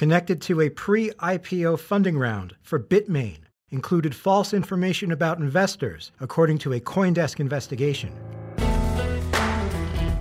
connected to a pre-IPO funding round for Bitmain included false information about investors, according to a CoinDesk investigation.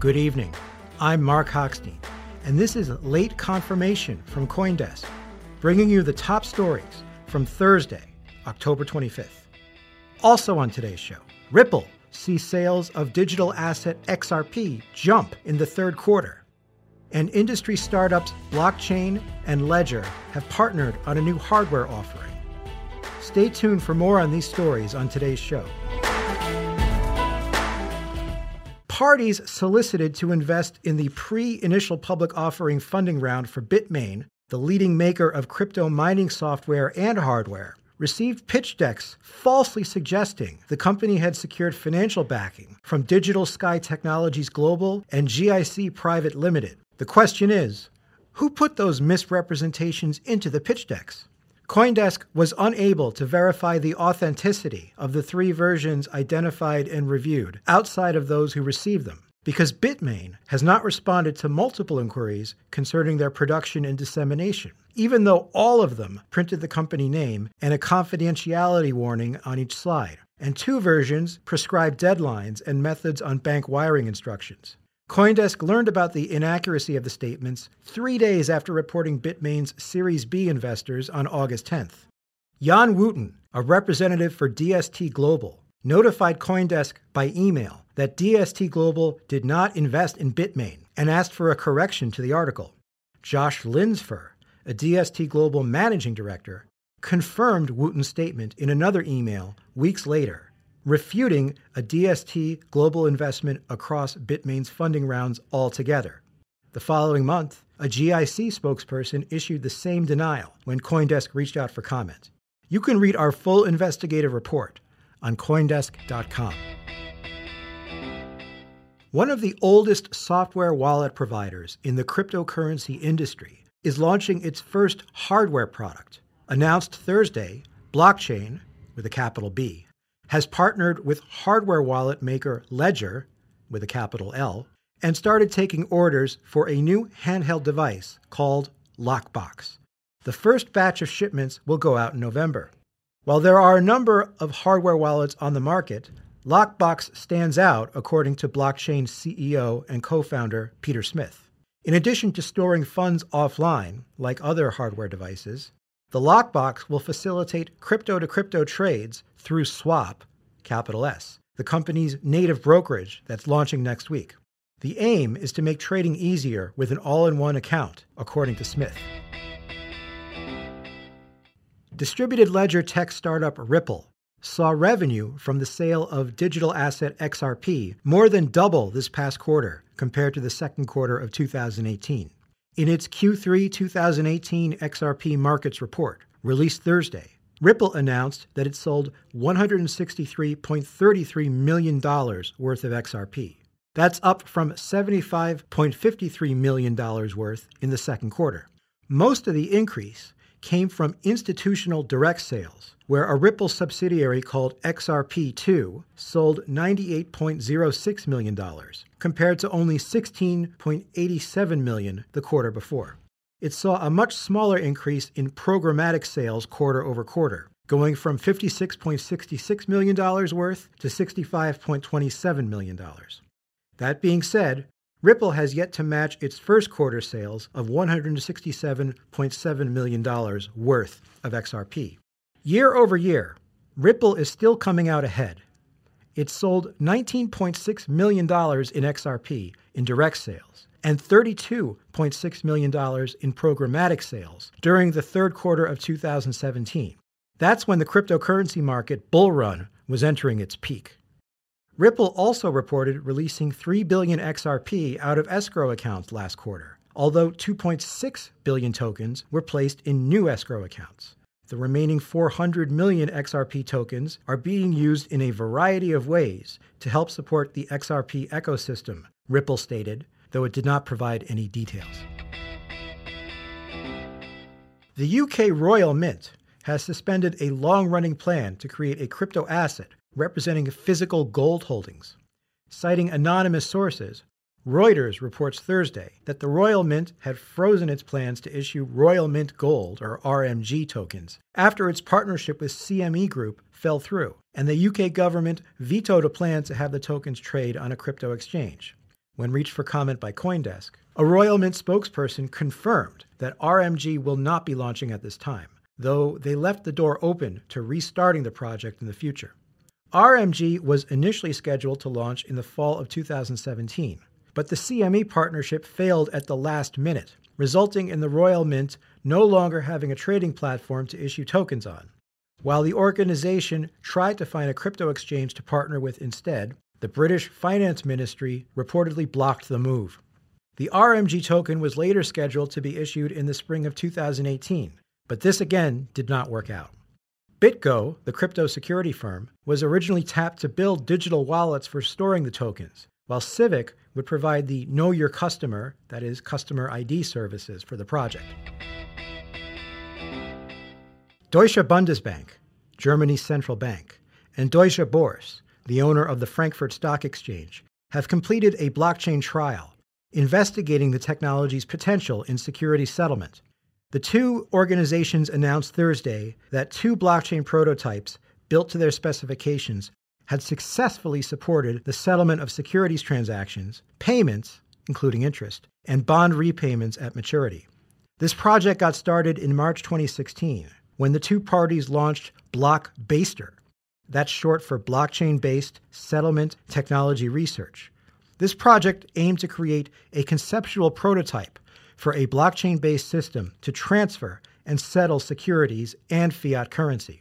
Good evening. I'm Mark Hochstein, and this is late confirmation from Coindesk, bringing you the top stories from Thursday, October 25th. Also on today's show, Ripple sees sales of digital asset XRP jump in the third quarter. And industry startups Blockchain and Ledger have partnered on a new hardware offering. Stay tuned for more on these stories on today's show. Parties solicited to invest in the pre initial public offering funding round for Bitmain, the leading maker of crypto mining software and hardware, received pitch decks falsely suggesting the company had secured financial backing from Digital Sky Technologies Global and GIC Private Limited. The question is who put those misrepresentations into the pitch decks? Coindesk was unable to verify the authenticity of the three versions identified and reviewed outside of those who received them because Bitmain has not responded to multiple inquiries concerning their production and dissemination, even though all of them printed the company name and a confidentiality warning on each slide, and two versions prescribe deadlines and methods on bank wiring instructions. Coindesk learned about the inaccuracy of the statements three days after reporting Bitmain's Series B investors on August 10th. Jan Wooten, a representative for DST Global, notified Coindesk by email that DST Global did not invest in Bitmain and asked for a correction to the article. Josh Lindfors, a DST Global managing director, confirmed Wooten's statement in another email weeks later refuting a DST global investment across Bitmain's funding rounds altogether. The following month, a GIC spokesperson issued the same denial when Coindesk reached out for comment. You can read our full investigative report on Coindesk.com. One of the oldest software wallet providers in the cryptocurrency industry is launching its first hardware product. Announced Thursday, Blockchain, with a capital B, has partnered with hardware wallet maker Ledger, with a capital L, and started taking orders for a new handheld device called Lockbox. The first batch of shipments will go out in November. While there are a number of hardware wallets on the market, Lockbox stands out according to blockchain CEO and co founder Peter Smith. In addition to storing funds offline, like other hardware devices, the lockbox will facilitate crypto to crypto trades through Swap, capital S, the company's native brokerage that's launching next week. The aim is to make trading easier with an all in one account, according to Smith. Distributed ledger tech startup Ripple saw revenue from the sale of digital asset XRP more than double this past quarter compared to the second quarter of 2018. In its Q3 2018 XRP markets report, released Thursday, Ripple announced that it sold $163.33 million worth of XRP. That's up from $75.53 million worth in the second quarter. Most of the increase came from institutional direct sales, where a Ripple subsidiary called XRP2 sold $98.06 million, compared to only 16.87 million the quarter before. It saw a much smaller increase in programmatic sales quarter over quarter, going from $56.66 million worth to $65.27 million. That being said, Ripple has yet to match its first quarter sales of $167.7 million worth of XRP. Year over year, Ripple is still coming out ahead. It sold $19.6 million in XRP in direct sales and $32.6 million in programmatic sales during the third quarter of 2017. That's when the cryptocurrency market bull run was entering its peak. Ripple also reported releasing 3 billion XRP out of escrow accounts last quarter, although 2.6 billion tokens were placed in new escrow accounts. The remaining 400 million XRP tokens are being used in a variety of ways to help support the XRP ecosystem, Ripple stated, though it did not provide any details. The UK Royal Mint has suspended a long running plan to create a crypto asset representing physical gold holdings. Citing anonymous sources, Reuters reports Thursday that the Royal Mint had frozen its plans to issue Royal Mint Gold, or RMG, tokens after its partnership with CME Group fell through, and the UK government vetoed a plan to have the tokens trade on a crypto exchange. When reached for comment by Coindesk, a Royal Mint spokesperson confirmed that RMG will not be launching at this time, though they left the door open to restarting the project in the future. RMG was initially scheduled to launch in the fall of 2017, but the CME partnership failed at the last minute, resulting in the Royal Mint no longer having a trading platform to issue tokens on. While the organization tried to find a crypto exchange to partner with instead, the British Finance Ministry reportedly blocked the move. The RMG token was later scheduled to be issued in the spring of 2018, but this again did not work out. BitGo, the crypto security firm, was originally tapped to build digital wallets for storing the tokens, while Civic would provide the Know Your Customer, that is, customer ID services for the project. Deutsche Bundesbank, Germany's central bank, and Deutsche Börse, the owner of the Frankfurt Stock Exchange, have completed a blockchain trial investigating the technology's potential in security settlement the two organizations announced Thursday that two blockchain prototypes built to their specifications had successfully supported the settlement of securities transactions, payments, including interest, and bond repayments at maturity. This project got started in March 2016 when the two parties launched Blockbaster. That's short for Blockchain Based Settlement Technology Research. This project aimed to create a conceptual prototype for a blockchain based system to transfer and settle securities and fiat currency.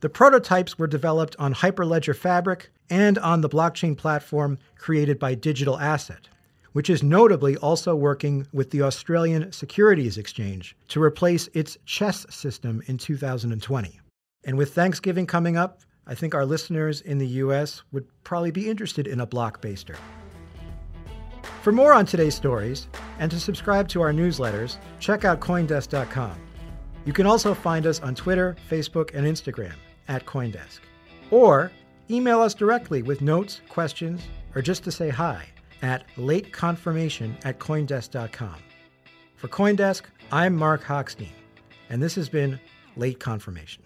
The prototypes were developed on Hyperledger Fabric and on the blockchain platform created by Digital Asset, which is notably also working with the Australian Securities Exchange to replace its CHESS system in 2020. And with Thanksgiving coming up, I think our listeners in the US would probably be interested in a block blockbaster. For more on today's stories and to subscribe to our newsletters, check out Coindesk.com. You can also find us on Twitter, Facebook, and Instagram at Coindesk. Or email us directly with notes, questions, or just to say hi at lateconfirmation at Coindesk.com. For Coindesk, I'm Mark Hochstein, and this has been Late Confirmation.